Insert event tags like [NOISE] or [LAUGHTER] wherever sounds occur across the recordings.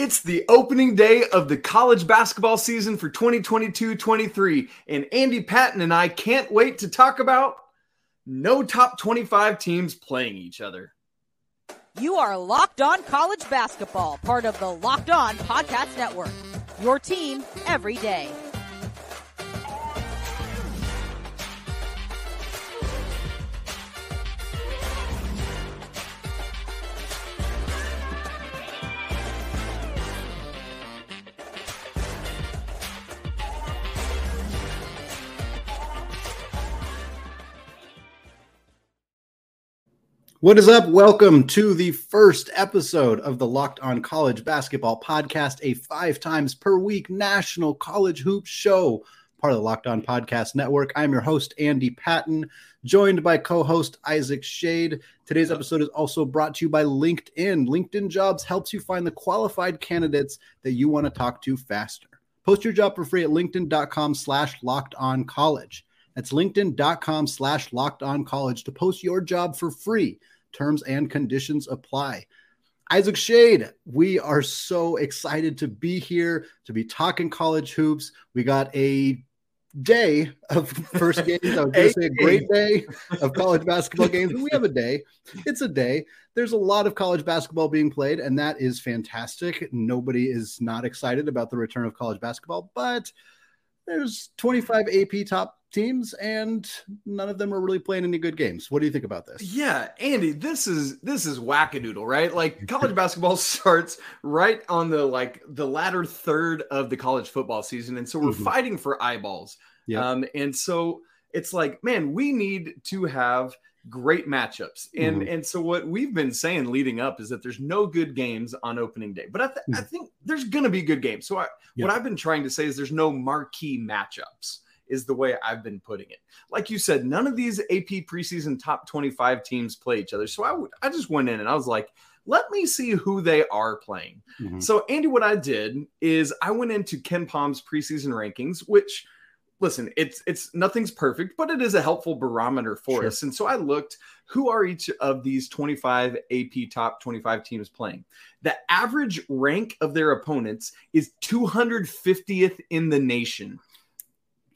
It's the opening day of the college basketball season for 2022 23, and Andy Patton and I can't wait to talk about no top 25 teams playing each other. You are Locked On College Basketball, part of the Locked On Podcast Network. Your team every day. What is up? Welcome to the first episode of the Locked On College Basketball Podcast, a five times per week national college hoops show, part of the Locked On Podcast Network. I'm your host, Andy Patton, joined by co host Isaac Schade. Today's episode is also brought to you by LinkedIn. LinkedIn Jobs helps you find the qualified candidates that you want to talk to faster. Post your job for free at linkedin.com slash locked on college. That's linkedin.com slash locked on college to post your job for free. Terms and conditions apply. Isaac Schade, we are so excited to be here, to be talking college hoops. We got a day of [LAUGHS] first games. I was going to say a great day of college [LAUGHS] basketball games. we have a day. It's a day. There's a lot of college basketball being played, and that is fantastic. Nobody is not excited about the return of college basketball, but there's 25 AP top teams and none of them are really playing any good games. What do you think about this? Yeah, Andy, this is this is wackadoodle, right? Like [LAUGHS] college basketball starts right on the like the latter third of the college football season and so we're mm-hmm. fighting for eyeballs. Yeah. Um and so it's like, man, we need to have great matchups. And mm-hmm. and so what we've been saying leading up is that there's no good games on opening day. But I, th- mm-hmm. I think there's going to be good games. So I, yeah. what I've been trying to say is there's no marquee matchups is the way I've been putting it. Like you said, none of these AP preseason top 25 teams play each other. So I, w- I just went in and I was like, let me see who they are playing. Mm-hmm. So, Andy, what I did is I went into KenPom's preseason rankings, which listen, it's it's nothing's perfect, but it is a helpful barometer for sure. us. And so I looked who are each of these 25 AP top 25 teams playing. The average rank of their opponents is 250th in the nation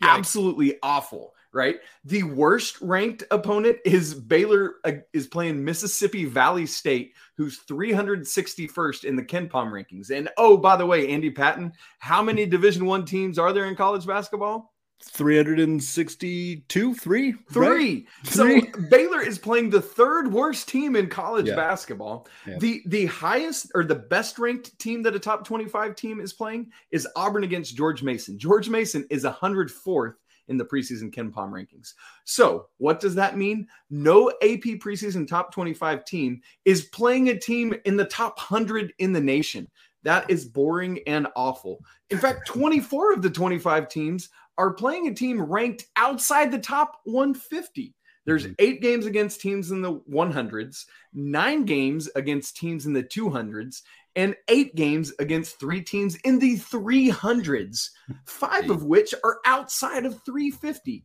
absolutely awful, right? The worst ranked opponent is Baylor uh, is playing Mississippi Valley State, who's 361st in the Ken KenPom rankings. And oh, by the way, Andy Patton, how many Division 1 teams are there in college basketball? 362 three three right? so baylor is playing the third worst team in college yeah. basketball yeah. the the highest or the best ranked team that a top 25 team is playing is auburn against george mason george mason is 104th in the preseason KenPom rankings. So, what does that mean? No AP preseason top 25 team is playing a team in the top 100 in the nation. That is boring and awful. In fact, 24 of the 25 teams are playing a team ranked outside the top 150. There's mm-hmm. eight games against teams in the 100s, nine games against teams in the 200s, and eight games against three teams in the 300s, five of which are outside of 350.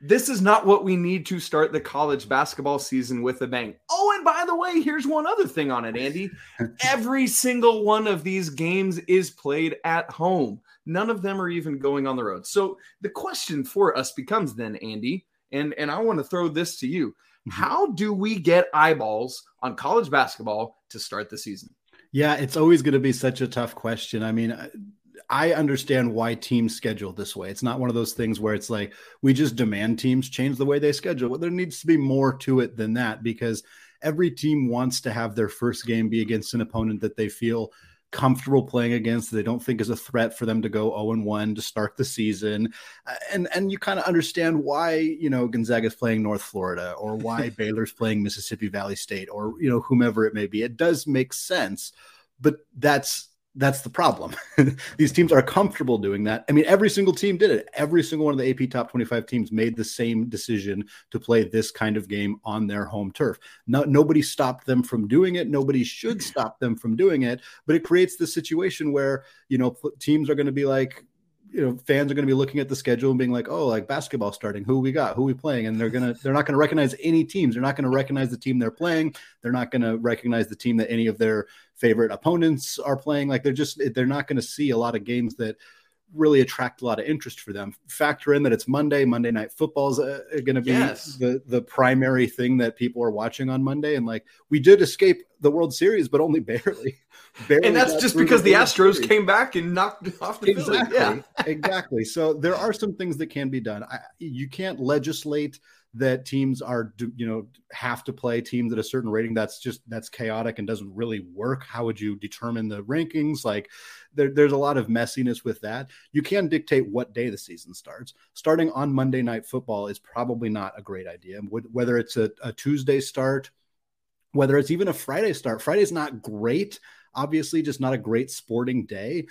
This is not what we need to start the college basketball season with a bang. Oh, and by the way, here's one other thing on it, Andy. [LAUGHS] Every single one of these games is played at home. None of them are even going on the road. So the question for us becomes then, Andy, and, and I want to throw this to you. Mm-hmm. How do we get eyeballs on college basketball to start the season? Yeah, it's always going to be such a tough question. I mean, I understand why teams schedule this way. It's not one of those things where it's like we just demand teams change the way they schedule. Well, there needs to be more to it than that because every team wants to have their first game be against an opponent that they feel comfortable playing against they don't think is a threat for them to go 0 and 1 to start the season. Uh, and and you kind of understand why you know Gonzaga's playing North Florida or why [LAUGHS] Baylor's playing Mississippi Valley State or you know whomever it may be. It does make sense but that's that's the problem. [LAUGHS] These teams are comfortable doing that. I mean, every single team did it. Every single one of the AP top 25 teams made the same decision to play this kind of game on their home turf. No, nobody stopped them from doing it. Nobody should stop them from doing it. But it creates the situation where, you know, teams are going to be like, you know fans are going to be looking at the schedule and being like oh like basketball starting. Who we got? Who we playing? And they're gonna they're not going to recognize any teams. They're not going to recognize the team they're playing. They're not going to recognize the team that any of their favorite opponents are playing. Like they're just they're not going to see a lot of games that really attract a lot of interest for them. Factor in that it's Monday. Monday night football is uh, going to be yes. the the primary thing that people are watching on Monday. And like we did escape the World Series, but only [LAUGHS] barely. barely and that's just because the, the Astros Series. came back and knocked off the exactly, Yeah, exactly. So there are some things that can be done. I, you can't legislate that teams are you know have to play teams at a certain rating that's just that's chaotic and doesn't really work. How would you determine the rankings? Like there, there's a lot of messiness with that. You can dictate what day the season starts. Starting on monday night football is probably not a great idea. Whether it's a, a tuesday start whether it's even a friday start. Friday's not great obviously just not a great sporting day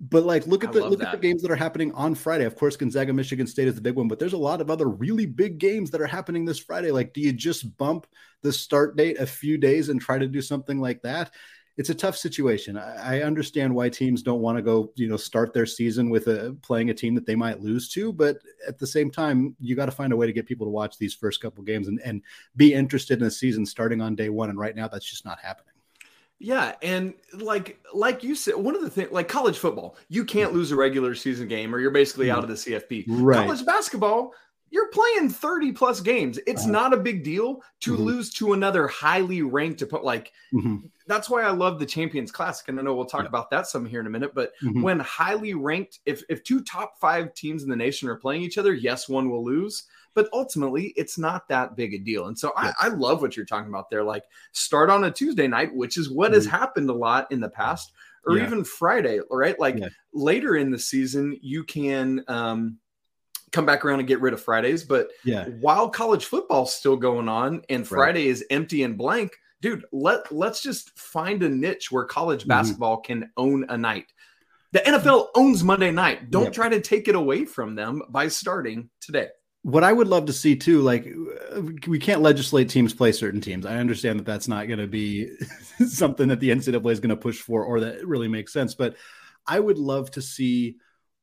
but like, look at the look that. at the games that are happening on Friday. Of course, Gonzaga, Michigan State is the big one, but there's a lot of other really big games that are happening this Friday. Like, do you just bump the start date a few days and try to do something like that? It's a tough situation. I, I understand why teams don't want to go, you know, start their season with a playing a team that they might lose to, but at the same time, you got to find a way to get people to watch these first couple games and, and be interested in the season starting on day one. And right now, that's just not happening. Yeah, and like like you said, one of the things like college football, you can't lose a regular season game or you're basically out of the CFP. Right. College basketball, you're playing 30 plus games. It's uh-huh. not a big deal to mm-hmm. lose to another highly ranked opponent. Like mm-hmm. that's why I love the Champions Classic. And I know we'll talk yeah. about that some here in a minute. But mm-hmm. when highly ranked, if if two top five teams in the nation are playing each other, yes, one will lose but ultimately it's not that big a deal. And so yeah. I, I, love what you're talking about there. Like start on a Tuesday night, which is what mm-hmm. has happened a lot in the past, or yeah. even Friday, right? Like yeah. later in the season, you can um, come back around and get rid of Fridays. But yeah, while college football's still going on and Friday right. is empty and blank, dude, let let's just find a niche where college mm-hmm. basketball can own a night. The NFL owns Monday night. Don't yep. try to take it away from them by starting today what I would love to see too, like we can't legislate teams play certain teams. I understand that that's not going to be [LAUGHS] something that the NCAA is going to push for or that really makes sense. But I would love to see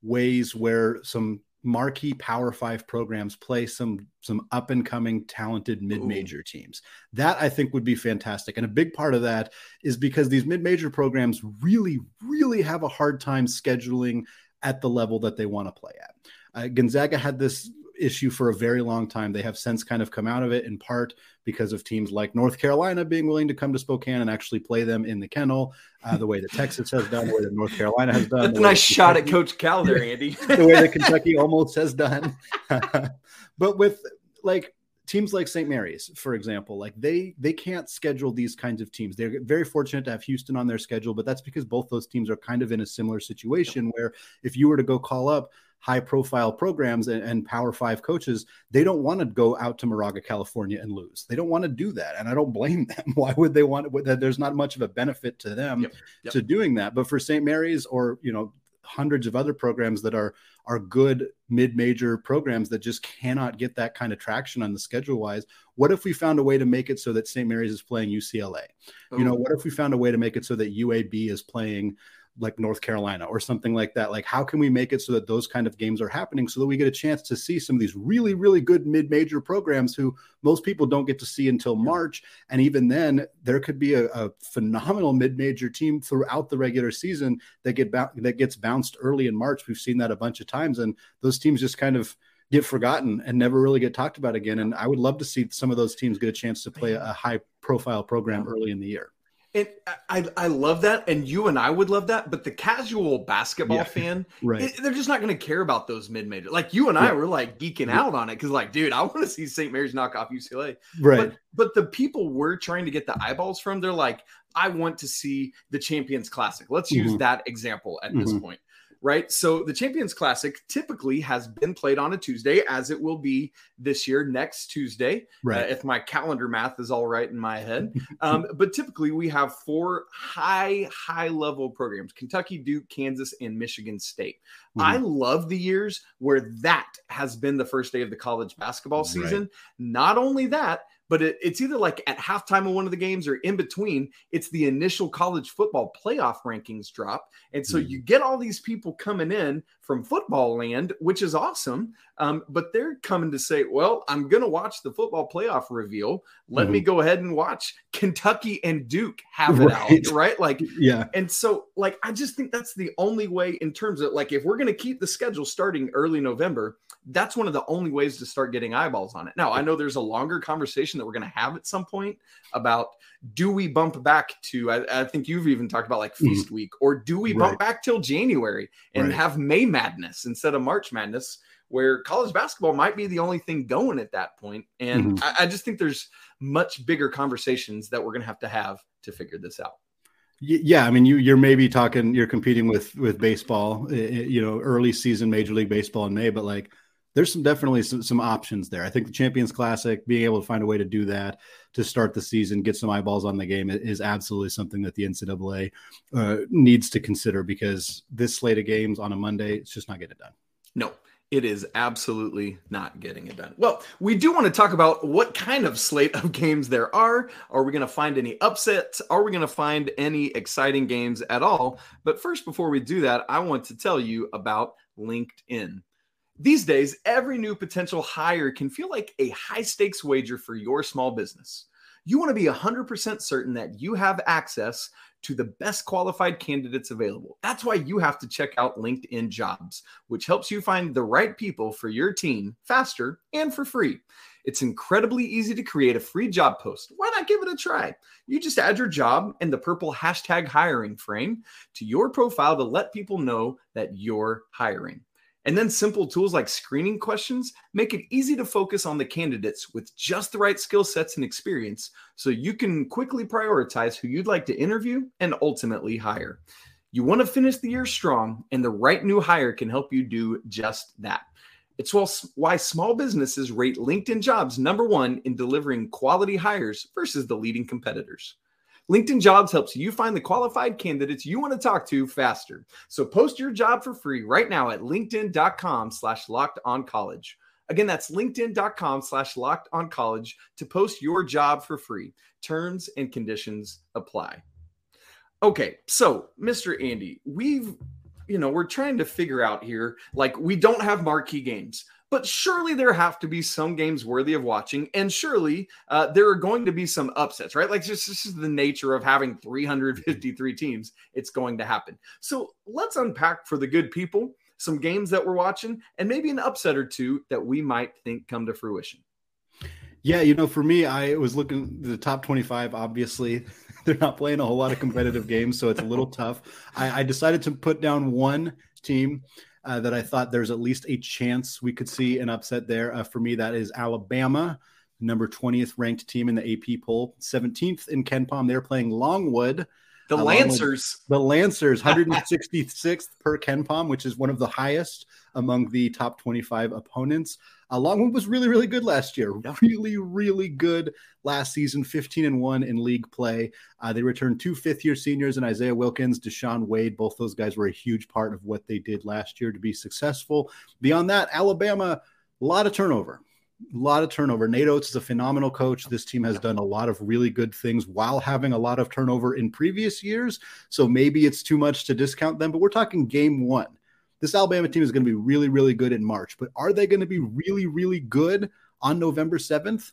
ways where some marquee Power Five programs play some some up and coming talented mid major teams. That I think would be fantastic. And a big part of that is because these mid major programs really, really have a hard time scheduling at the level that they want to play at. Uh, Gonzaga had this issue for a very long time. They have since kind of come out of it in part because of teams like North Carolina being willing to come to Spokane and actually play them in the kennel, uh, the way that Texas has done, the way that North Carolina has done. That's a nice shot at Coach Cal there, Andy. [LAUGHS] the way that Kentucky almost has done. [LAUGHS] but with like teams like St. Mary's, for example, like they they can't schedule these kinds of teams. They're very fortunate to have Houston on their schedule, but that's because both those teams are kind of in a similar situation where if you were to go call up high profile programs and, and, power five coaches they don't want to go out to moraga california and lose. They don't want to do that and i don't blame [LAUGHS] them. Why would they want that there's not much of a benefit to them yep, yep. to doing that. But for st mary's or you know hundreds of other programs that are are good mid-major programs that just cannot get that kind of traction on the schedule wise what if we found a way to make it so that st mary's is playing ucla you know what if we found a way to make it so that uab is playing like North Carolina or something like that. Like, how can we make it so that those kind of games are happening so that we get a chance to see some of these really, really good mid major programs who most people don't get to see until March? And even then, there could be a, a phenomenal mid major team throughout the regular season that get that gets bounced early in March. We've seen that a bunch of times, and those teams just kind of get forgotten and never really get talked about again. And I would love to see some of those teams get a chance to play a high profile program early in the year. And I, I love that, and you and I would love that, but the casual basketball yeah, fan, [LAUGHS] right? It, they're just not going to care about those mid major. Like you and I were like geeking yeah. out on it because, like, dude, I [LAUGHS] want to see St. Mary's knock off UCLA, right? But, but the people we're trying to get the eyeballs from, they're like, I want to see the Champions Classic. Let's mm-hmm. use that example at mm-hmm. this point right? So the Champions Classic typically has been played on a Tuesday, as it will be this year, next Tuesday, right? Uh, if my calendar math is all right in my head. Um, [LAUGHS] but typically, we have four high, high level programs Kentucky, Duke, Kansas, and Michigan State. Mm-hmm. I love the years where that has been the first day of the college basketball season. Right. Not only that, but it, it's either like at halftime of one of the games or in between. It's the initial college football playoff rankings drop, and so mm. you get all these people coming in from football land, which is awesome. Um, but they're coming to say, "Well, I'm going to watch the football playoff reveal. Let mm-hmm. me go ahead and watch Kentucky and Duke have it right. out, right? Like, [LAUGHS] yeah. And so, like, I just think that's the only way in terms of like, if we're going to keep the schedule starting early November, that's one of the only ways to start getting eyeballs on it. Now, I know there's a longer conversation that we're going to have at some point about do we bump back to, I, I think you've even talked about like mm-hmm. Feast mm-hmm. Week, or do we bump right. back till January and right. have May Madness instead of March Madness? Where college basketball might be the only thing going at that point. And mm-hmm. I, I just think there's much bigger conversations that we're going to have to have to figure this out. Yeah, I mean, you you're maybe talking you're competing with with baseball, you know, early season Major League Baseball in May, but like there's some definitely some, some options there. I think the Champions Classic, being able to find a way to do that to start the season, get some eyeballs on the game, is absolutely something that the NCAA uh, needs to consider because this slate of games on a Monday, it's just not getting it done. No, it is absolutely not getting it done. Well, we do want to talk about what kind of slate of games there are. Are we going to find any upsets? Are we going to find any exciting games at all? But first, before we do that, I want to tell you about LinkedIn. These days, every new potential hire can feel like a high stakes wager for your small business. You want to be 100% certain that you have access to the best qualified candidates available. That's why you have to check out LinkedIn Jobs, which helps you find the right people for your team faster and for free. It's incredibly easy to create a free job post. Why not give it a try? You just add your job and the purple hashtag hiring frame to your profile to let people know that you're hiring. And then simple tools like screening questions make it easy to focus on the candidates with just the right skill sets and experience so you can quickly prioritize who you'd like to interview and ultimately hire. You want to finish the year strong, and the right new hire can help you do just that. It's why small businesses rate LinkedIn jobs number one in delivering quality hires versus the leading competitors. LinkedIn Jobs helps you find the qualified candidates you want to talk to faster. So post your job for free right now at linkedin.com slash locked on college. Again, that's linkedin.com slash locked on college to post your job for free. Terms and conditions apply. Okay, so Mr. Andy, we've, you know, we're trying to figure out here, like we don't have marquee games but surely there have to be some games worthy of watching, and surely uh, there are going to be some upsets, right? Like this is the nature of having 353 teams; it's going to happen. So let's unpack for the good people some games that we're watching, and maybe an upset or two that we might think come to fruition. Yeah, you know, for me, I was looking the top 25. Obviously, [LAUGHS] they're not playing a whole lot of competitive games, so it's a little tough. I, I decided to put down one team uh, that I thought there's at least a chance we could see an upset there. Uh, for me, that is Alabama, number 20th ranked team in the AP poll, 17th in KenPom. They're playing Longwood. The Lancers. The Lancers, 166th per KenPom, which is one of the highest among the top 25 opponents. Uh, Longwood was really, really good last year. Really, really good last season, 15 and 1 in league play. Uh, they returned two fifth year seniors and Isaiah Wilkins, Deshaun Wade. Both those guys were a huge part of what they did last year to be successful. Beyond that, Alabama, a lot of turnover. A lot of turnover. Nate Oats is a phenomenal coach. This team has done a lot of really good things while having a lot of turnover in previous years. So maybe it's too much to discount them, but we're talking game one this Alabama team is going to be really, really good in March, but are they going to be really, really good on November 7th?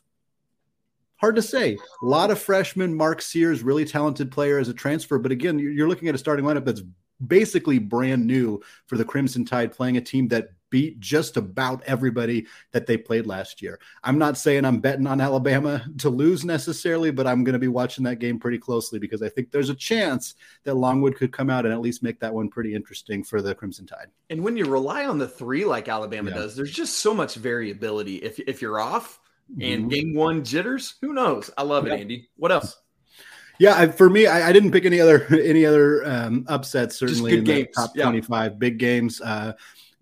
Hard to say. A lot of freshmen. Mark Sears, really talented player as a transfer. But again, you're looking at a starting lineup that's basically brand new for the Crimson Tide, playing a team that beat just about everybody that they played last year. I'm not saying I'm betting on Alabama [LAUGHS] to lose necessarily, but I'm going to be watching that game pretty closely because I think there's a chance that Longwood could come out and at least make that one pretty interesting for the Crimson Tide. And when you rely on the three like Alabama yeah. does, there's just so much variability. If if you're off and mm-hmm. game one jitters, who knows? I love it, Andy. What else? Yeah, I, for me, I, I, didn't pick any other [LAUGHS] any other um, upsets. Certainly in the top yeah. twenty five big games. Uh,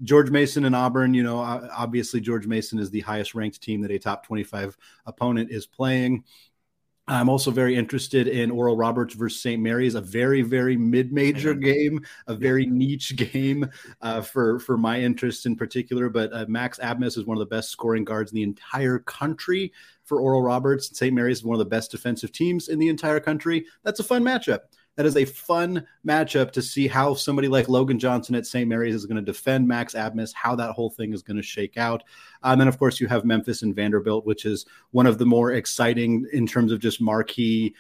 George Mason and Auburn, you know, obviously George Mason is the highest ranked team that a top 25 opponent is playing. I'm also very interested in Oral Roberts versus St. Mary's, a very, very mid-major [LAUGHS] game, a very niche game uh, for for my interest in particular. But uh, Max Abmas is one of the best scoring guards in the entire country for Oral Roberts. St. Mary's is one of the best defensive teams in the entire country. That's a fun matchup that is a fun matchup to see how somebody like Logan Johnson at St. Mary's is going to defend Max Abmas, how that whole thing is going to shake out. And um, then, of course, you have Memphis and Vanderbilt, which is one of the more exciting in terms of just marquee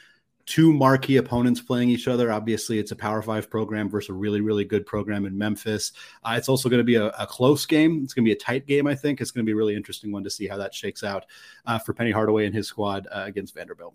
two marquee opponents playing each other. Obviously, it's a Power Five program versus a really, really good program in Memphis. Uh, it's also going to be a, a, close game. It's going to be a tight game, I think. It's going to be a really interesting one to see how that shakes out uh, for Penny Hardaway and his squad uh, against Vanderbilt.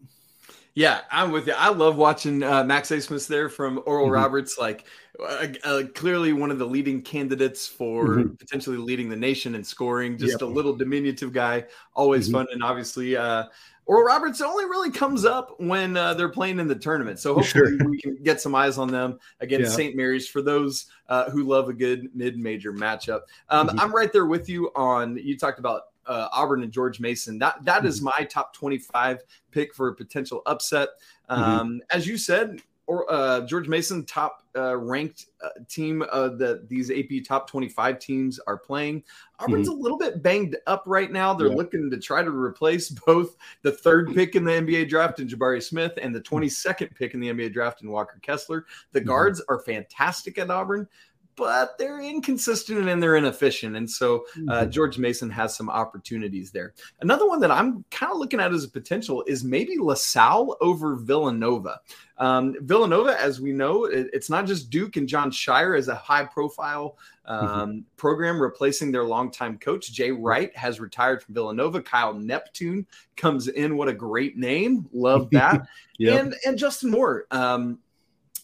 Yeah, I'm with you. I love watching uh, Max Abmas there from Oral mm-hmm. Roberts. Like, uh, uh, clearly one of the leading candidates for mm-hmm. potentially leading the nation in scoring. Just yep. a little diminutive guy, always mm-hmm. fun, and obviously. Uh, Oral Roberts only really comes up when uh, they're playing in the tournament. So hopefully sure. we can get some eyes on them against yeah. St. Mary's for those uh, who love a good mid-major matchup. Um, mm-hmm. I'm right there with you on. You talked about uh, Auburn and George Mason. That that mm-hmm. is my top 25 pick for a potential upset. Mm-hmm. Um, mm-hmm. As you said, or uh, George Mason, top uh, ranked uh, team uh, that these AP top 25 teams are playing. Auburn's mm-hmm. a little bit banged up right now. They're yeah. looking to try to replace both the third pick in the NBA draft in Jabari Smith and the 22nd pick in the NBA draft in Walker Kessler. The mm-hmm. guards are fantastic at Auburn but they're inconsistent and they're inefficient. And so uh, mm-hmm. George Mason has some opportunities there. Another one that I'm kind of looking at as a potential is maybe LaSalle over Villanova. Um, Villanova, as we know, it, it's not just Duke and Jon Scheyer as a high profile mm-hmm. um, mm-hmm. program replacing their longtime coach. Jay Wright has retired from Villanova. Kyle Neptune comes in. What a great name. Love that. [LAUGHS] yep. And, and Justin Moore. Um,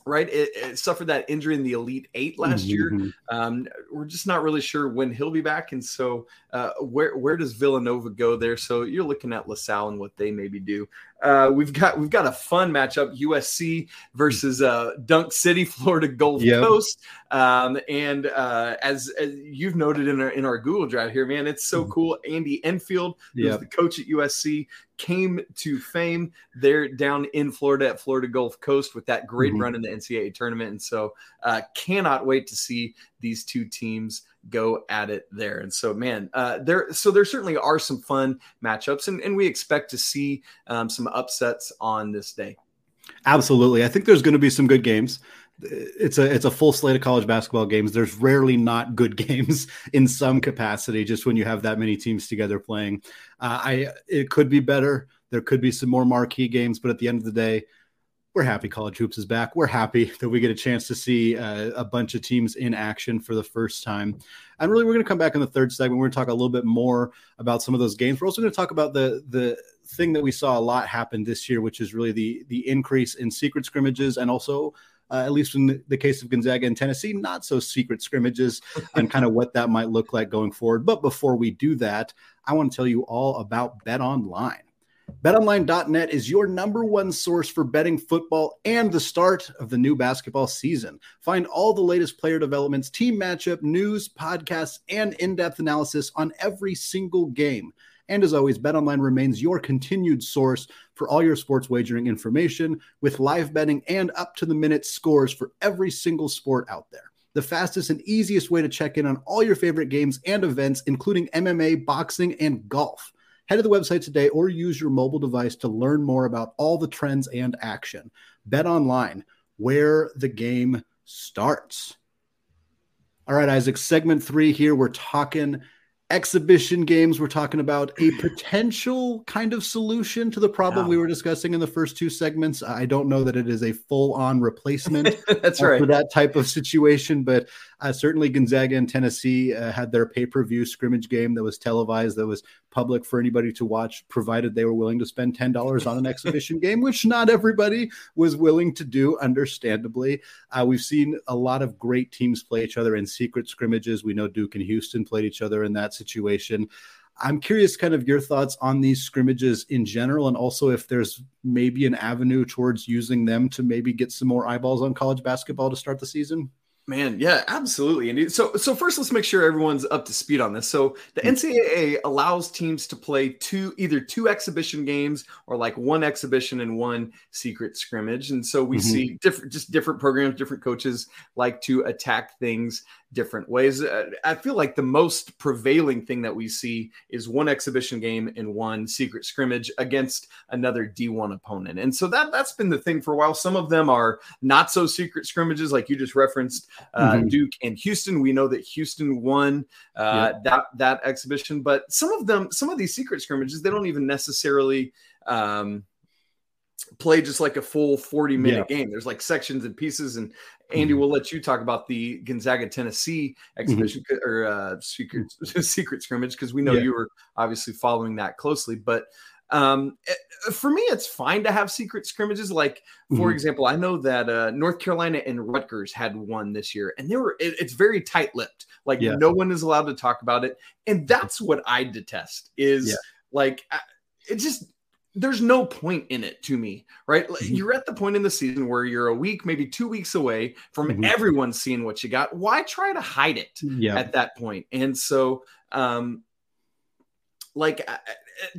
right? It, it, suffered that injury in the Elite Eight last mm-hmm. year. Um, we're just not really sure when he'll be back, and so uh, where where does Villanova go there? So you're looking at LaSalle and what they maybe do. Uh, we've got we've got a fun matchup: USC versus uh, Dunk City, Florida Gulf yep. Coast. Um, and uh, as, as, you've noted in our in our Google Drive here, man, it's so mm-hmm. cool. Andy Enfield, who's yep. the coach at USC, came to fame there down in Florida at Florida Gulf Coast with that great mm-hmm. run in the NCAA tournament. And so, uh, cannot wait to see these two teams go at it there. And so, man, uh, there so there certainly are some fun matchups, and, and we expect to see um, some upsets on this day. Absolutely, I think there's going to be some good games. It's a it's a full slate of college basketball games. There's rarely not good [LAUGHS] games in some capacity. Just when you have that many teams together playing, uh, I it could be better. There could be some more marquee games, but at the end of the day, we're happy college hoops is back. We're happy [LAUGHS] that we get a chance to see uh, a bunch of teams in action for the first time. And really, we're going to come back in the third segment. We're going to talk a little bit more about some of those games. We're also going to talk about the the thing that we saw a lot happen this year, which is really the the increase in secret scrimmages and also. Uh, at least in the, the case of Gonzaga and Tennessee, not so secret scrimmages [LAUGHS] and kind of what that might look like going forward. But before we do that, I want to tell you all about Bet Online. BetOnline.net is your number one source for betting football and the start of the new basketball season. Find all the latest player developments, team matchup, news, podcasts, and in depth analysis on every single game. And as always, BetOnline remains your continued source for all your sports wagering information with live betting and up to the minute scores for every single sport out there. The fastest and easiest way to check in on all your favorite games and events, including MMA, boxing, and golf. Head to the website today or use your mobile device to learn more about all the trends and action. Bet online, where the game starts. All right, Isaac, segment three here. We're talking exhibition games. We're talking about a potential kind of solution to the problem yeah. we were discussing in the first two segments. I don't know that it is a full on replacement [LAUGHS] That's right. for that type of situation, but uh, certainly Gonzaga and Tennessee uh, had their pay per view scrimmage game that was televised, that was public for anybody to watch, provided they were willing to spend $10 on an exhibition game, which not everybody was willing to do, understandably. Uh, we've seen a lot of great teams play each other in secret scrimmages. We know Duke and Houston played each other in that situation. I'm curious, kind of your thoughts on these scrimmages in general, and also if there's maybe an avenue towards using them to maybe get some more eyeballs on college basketball to start the season. Man, yeah, absolutely. And so, so first, let's make sure everyone's up to speed on this. So, the mm. NCAA allows teams to play two, either two exhibition games or like one exhibition and one secret scrimmage. And so we mm-hmm. see different, just different programs, different coaches like to attack things different ways. Uh, I feel like the most prevailing thing that we see is one exhibition game and one secret scrimmage against another D1 opponent. And so that that's been the thing for a while. Some of them are not so secret scrimmages like you just referenced uh, mm-hmm. Duke and Houston. We know that Houston won uh, yeah. that that exhibition, but some of them some of these secret scrimmages they don't even necessarily um, play just like a full 40 minute yeah. game. There's like sections and pieces. And Andy, mm-hmm. we'll let you talk about the Gonzaga Tennessee exhibition mm-hmm. or uh, secret, [LAUGHS] secret scrimmage because we know yeah. you were obviously following that closely. But um, eh, for me, it's fine to have secret scrimmages. Like, for mm-hmm. example, I know that uh, North Carolina and Rutgers had one this year, and they were it, it's very tight lipped. Like, yeah. no one is allowed to talk about it, and that's what I detest. Is like it just there's no point in it to me, right? Mm-hmm. You're at the point in the season where you're a week, maybe two weeks away from mm-hmm. everyone seeing what you got. Why try to hide it yeah. at that point? And so, um, like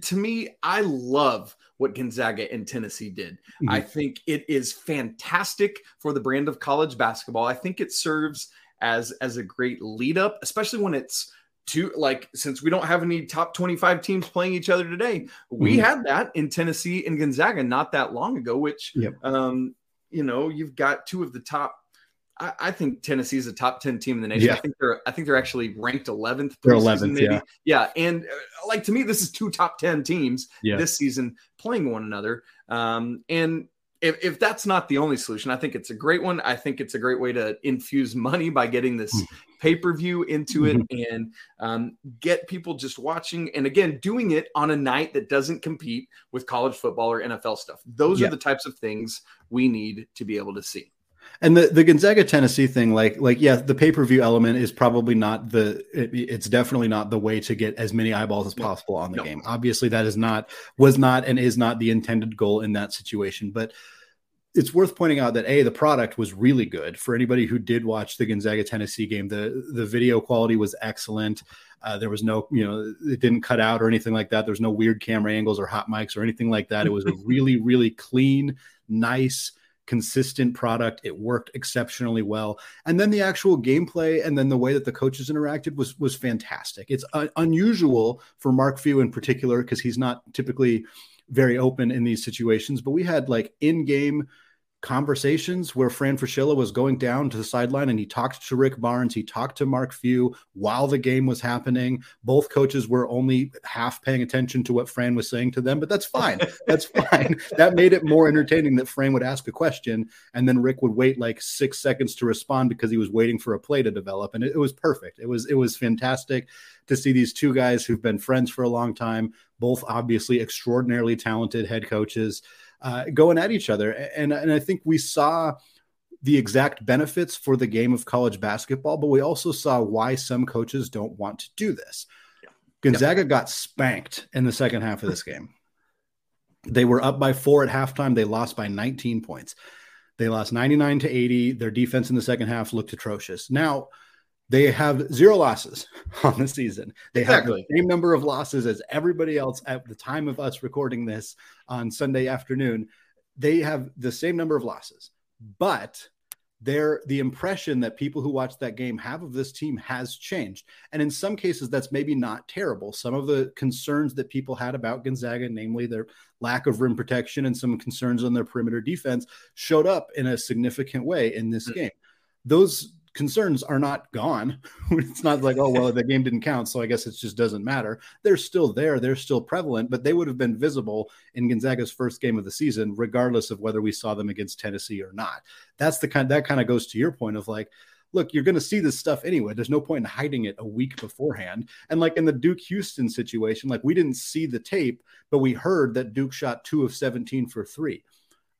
to me, I love what Gonzaga and Tennessee did. Mm-hmm. I think it is fantastic for the brand of college basketball. I think it serves as as a great lead up, especially when it's two like since we don't have any top 25 teams playing each other today we mm-hmm. had that in tennessee and gonzaga not that long ago which yep. um you know you've got two of the top I, I, think Tennessee is a top 10 team in the nation. Yeah. I think they're I think they're actually ranked 11th. They're 11th, maybe. yeah. Yeah, and uh, like to me this is two top 10 teams yeah. this season playing one another. Um and if, if that's not the only solution, I think it's a great one. I think it's a great way to infuse money by getting this hmm. pay per view into it mm-hmm. and um, get people just watching. And again, doing it on a night that doesn't compete with college football or NFL stuff. Those yeah. are the types of things we need to be able to see. And the, the Gonzaga Tennessee thing, like like yeah, the pay per view element is probably not the it, it's definitely not the way to get as many eyeballs as possible on the no. game. Obviously, that is not was not and is not the intended goal in that situation. But it's worth pointing out that a the product was really good for anybody who did watch the Gonzaga Tennessee game. the The video quality was excellent. Uh, there was no, you know, it didn't cut out or anything like that. There's no weird camera angles or hot mics or anything like that. It was a [LAUGHS] really, really clean, nice, consistent product. It worked exceptionally well. And then the actual gameplay and then the way that the coaches interacted was was fantastic. It's uh, unusual for Mark Few in particular because he's not typically very open in these situations, but we had like in-game conversations where Fran Fraschilla was going down to the sideline and he talked to Rick Barnes, he talked to Mark Few while the game was happening. Both coaches were only half paying attention to what Fran was saying to them, but that's fine. [LAUGHS] That's fine. that made it more entertaining that Fran would ask a question and then Rick would wait like 6 seconds to respond because he was waiting for a play to develop and it, it was perfect. It was it was fantastic to see these two guys who've been friends for a long time, both obviously extraordinarily talented head coaches uh, going at each other. And, and I think we saw the exact benefits for the game of college basketball, but we also saw why some coaches don't want to do this. Yeah. Gonzaga yeah. got spanked in the second half of this game. They were up by four at halftime. They lost by 19 points. They lost 99 to 80. Their defense in the second half looked atrocious. Now, they have zero losses [LAUGHS] on the season. They exactly. have the same number of losses as everybody else at the time of us recording this on Sunday afternoon. They have the same number of losses, but their the impression that people who watch that game have of this team has changed. And in some cases, that's maybe not terrible. Some of the concerns that people had about Gonzaga, namely their lack of rim protection and some concerns on their perimeter defense, showed up in a significant way in this mm-hmm. game. Those concerns are not gone. [LAUGHS] it's not like, oh, well, the game didn't count, so I guess it just doesn't matter. They're still there, they're still prevalent, but they would have been visible in Gonzaga's first game of the season, regardless of whether we saw them against Tennessee or not. That's the kind that kind of goes to your point of like, look, you're going to see this stuff anyway. There's no point in hiding it a week beforehand. And like in the Duke Houston situation, like we didn't see the tape, but we heard that Duke shot two of 17 for three.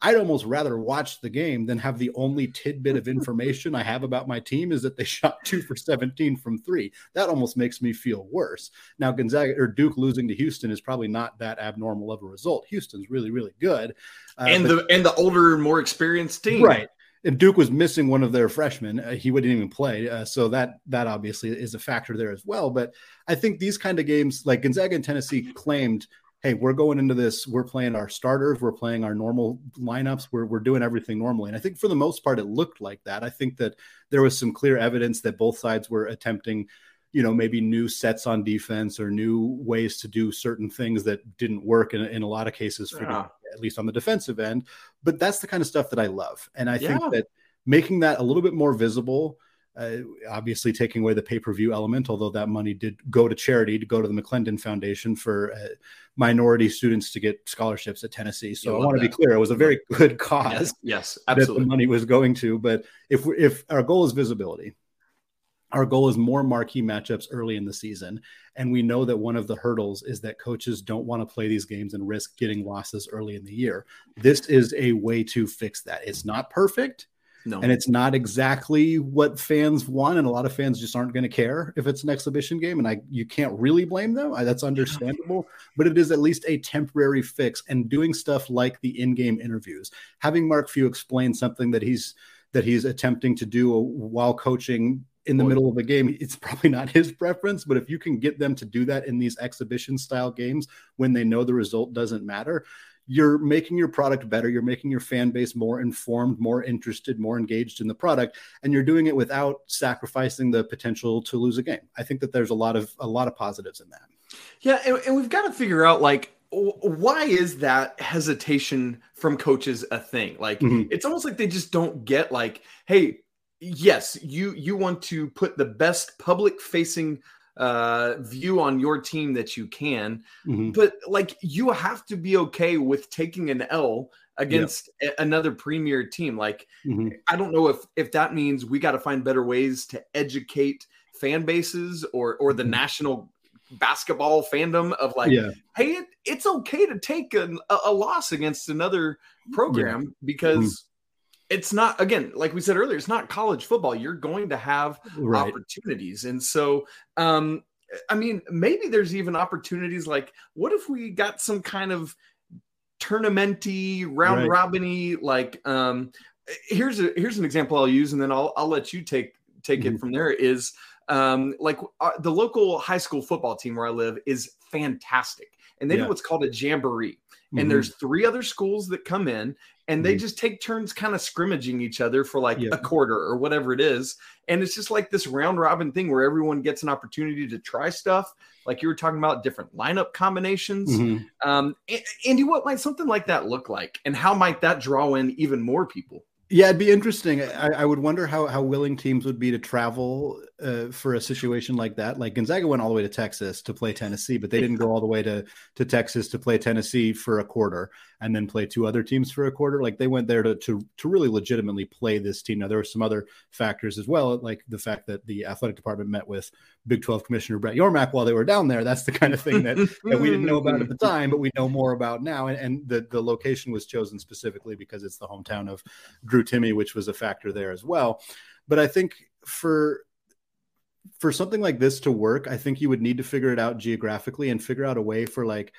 I'd almost rather watch the game than have the only tidbit of information I have about my team is that they [LAUGHS] shot two for 17 from three. That almost makes me feel worse. Now, Gonzaga or Duke losing to Houston is probably not that abnormal of a result. Houston's really, really good. Uh, and but, the and the older, more experienced team. Right. and Duke was missing one of their freshmen. Uh, he wouldn't even play, uh, so that that obviously is a factor there as well. But I think these kind of games, like Gonzaga and Tennessee, claimed, "Hey, we're going into this. We're playing our starters. We're playing our normal lineups. We're we're doing everything normally." And I think for the most part, it looked like that. I think that there was some clear evidence that both sides were attempting you know maybe new sets on defense or new ways to do certain things that didn't work in, in a lot of cases for yeah. at least on the defensive end but that's the kind of stuff that i love and i yeah. think that making that a little bit more visible uh, obviously taking away the pay-per-view element although that money did go to charity to go to the mcclendon foundation for uh, minority students to get scholarships at tennessee so i want to be clear it was a very good cause yes, yes absolutely that the money was going to but if if our goal is visibility our goal is more marquee matchups early in the season. And we know that one of the hurdles is that coaches don't want to play these games and risk getting losses early in the year. This is a way to fix that. It's not perfect. No. And it's not exactly what fans want, and a lot of fans just aren't going to care if it's an exhibition game, and I you can't really blame them. I, that's understandable, but it is at least a temporary fix. And doing stuff like the in-game interviews, having Mark Few explain something that he's that he's attempting to do while coaching in the middle of a game, it's probably not his preference. But if you can get them to do that in these exhibition style games when they know the result doesn't matter, you're making your product better. You're making your fan base more informed, more interested, more engaged in the product, and you're doing it without sacrificing the potential to lose a game. I think that there's a lot of a lot of positives in that. Yeah, and, and we've got to figure out like why is that hesitation from coaches a thing? Like mm-hmm. it's almost like they just don't get like, hey, yes, you you want to put the best public facing uh view on your team that you can mm-hmm. but like you have to be okay with taking an l against yeah. another premier team like mm-hmm. i don't know if if that means we got to find better ways to educate fan bases or or the mm-hmm. national basketball fandom of like yeah. hey it, it's okay to take a, a, loss against another program yeah. because mm-hmm it's not again like we said earlier it's not college football you're going to have right. opportunities and so um i mean maybe there's even opportunities like what if we got some kind of tournamenty round right. robiny like um here's a here's an example i'll use and then i'll i'll let you take take mm-hmm. it from there is um like uh, the local high school football team where i live is fantastic and they yeah. do what's called a jamboree and mm-hmm. there's three other schools that come in and they mm-hmm. just take turns kind of scrimmaging each other for like yeah. a quarter or whatever it is and it's just like this round robin thing where everyone gets an opportunity to try stuff like you were talking about different lineup combinations mm-hmm. um, andy what might something like that look like and how might that draw in even more people yeah, it'd be interesting. I, I, would wonder how, how willing teams would be to travel uh, for a situation like that. Like Gonzaga went all the way to Texas to play Tennessee, but they didn't go all the way to, to Texas to play Tennessee for a quarter and then play two other teams for a quarter. Like they went there to, to, to really legitimately play this team. Now, there were some other factors as well, like the fact that the athletic department met with Big 12 Commissioner Brett Yormark while they were down there. That's the kind of thing that, that we didn't know about at the time, but we know more about now. And, and the, the location was chosen specifically because it's the hometown of Drew Timme, which was a factor there as well. But I think for for something like this to work, I think you would need to figure it out geographically and figure out a way for like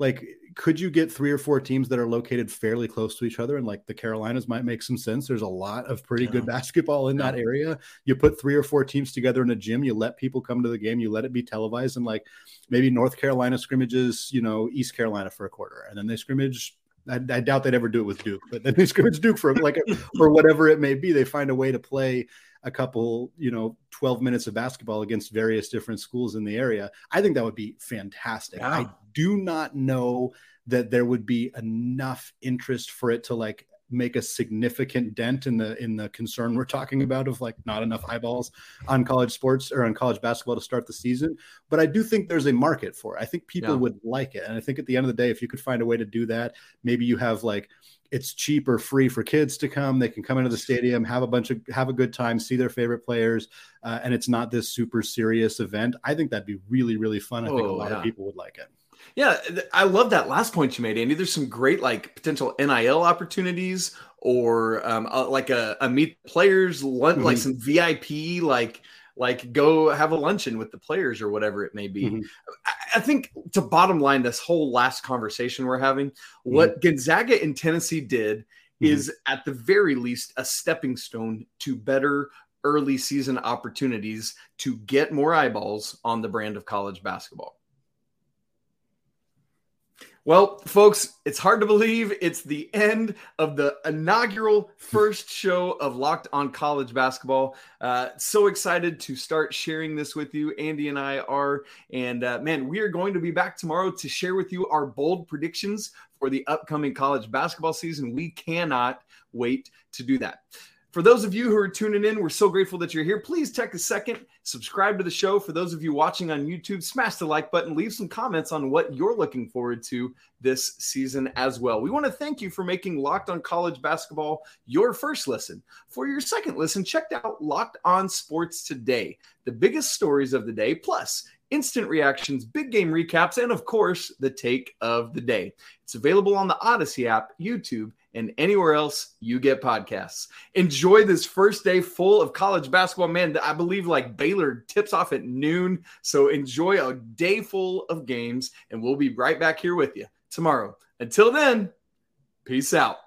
like could you get three or four teams that are located fairly close to each other and like the carolinas might make some sense there's a lot of pretty yeah. good basketball in yeah. that area you put three or four teams together in a gym you let people come to the game you let it be televised and like maybe north carolina scrimmages you know east carolina for a quarter and then they scrimmage I, I, doubt they'd ever do it with Duke, but then they [LAUGHS] scrimmage Duke for like a, or whatever it may be. They find a way to play a couple, you know, 12 minutes of basketball against various different schools in the area. I think that would be fantastic. I do not know that there would be enough interest for it to like make a significant dent in the in the concern we're talking about of like not enough eyeballs on college sports or on college basketball to start the season. But i do think there's a market for it. I think people yeah. would like it. And i think at the end of the day if you could find a way to do that maybe you have like it's cheap or free for kids to come. They can come into the stadium have a bunch of have a good time see their favorite players uh, and it's not this super serious event. I think that'd be really really fun. I think oh, a lot yeah. of people would like it yeah, I love that last point you made, Andy. There's some great like potential NIL opportunities or um, uh, like a, a meet players lunch, mm-hmm. like some VIP, like like go have a luncheon with the players or whatever it may be. Mm-hmm. I, I, think to bottom line this whole last conversation we're having, what mm-hmm. Gonzaga in Tennessee did mm-hmm. is at the very least a stepping stone to better early season opportunities to get more eyeballs on the brand of college basketball. Well, folks, it's hard to believe it's the end of the inaugural first show of Locked on College Basketball. Uh, so excited to start sharing this with you. Andy and I are. And uh, man, we are going to be back tomorrow to share with you our bold predictions for the upcoming college basketball season. We cannot wait to do that. For those of you who are tuning in, we're so grateful that you're here. Please take a second, subscribe to the show. For those of you watching on YouTube, smash the like button, leave some comments on what you're looking forward to this season as well. We want to thank you for making Locked on College Basketball your first listen. For your second listen, check out Locked on Sports Today, the biggest stories of the day, plus instant reactions, big game recaps, and of course, the take of the day. It's available on the Odyssey app, YouTube, and anywhere else you get podcasts. Enjoy this first day full of college basketball. Man, I believe like Baylor tips off at noon. So enjoy a day full of games, and we'll be right back here with you tomorrow. Until then, peace out.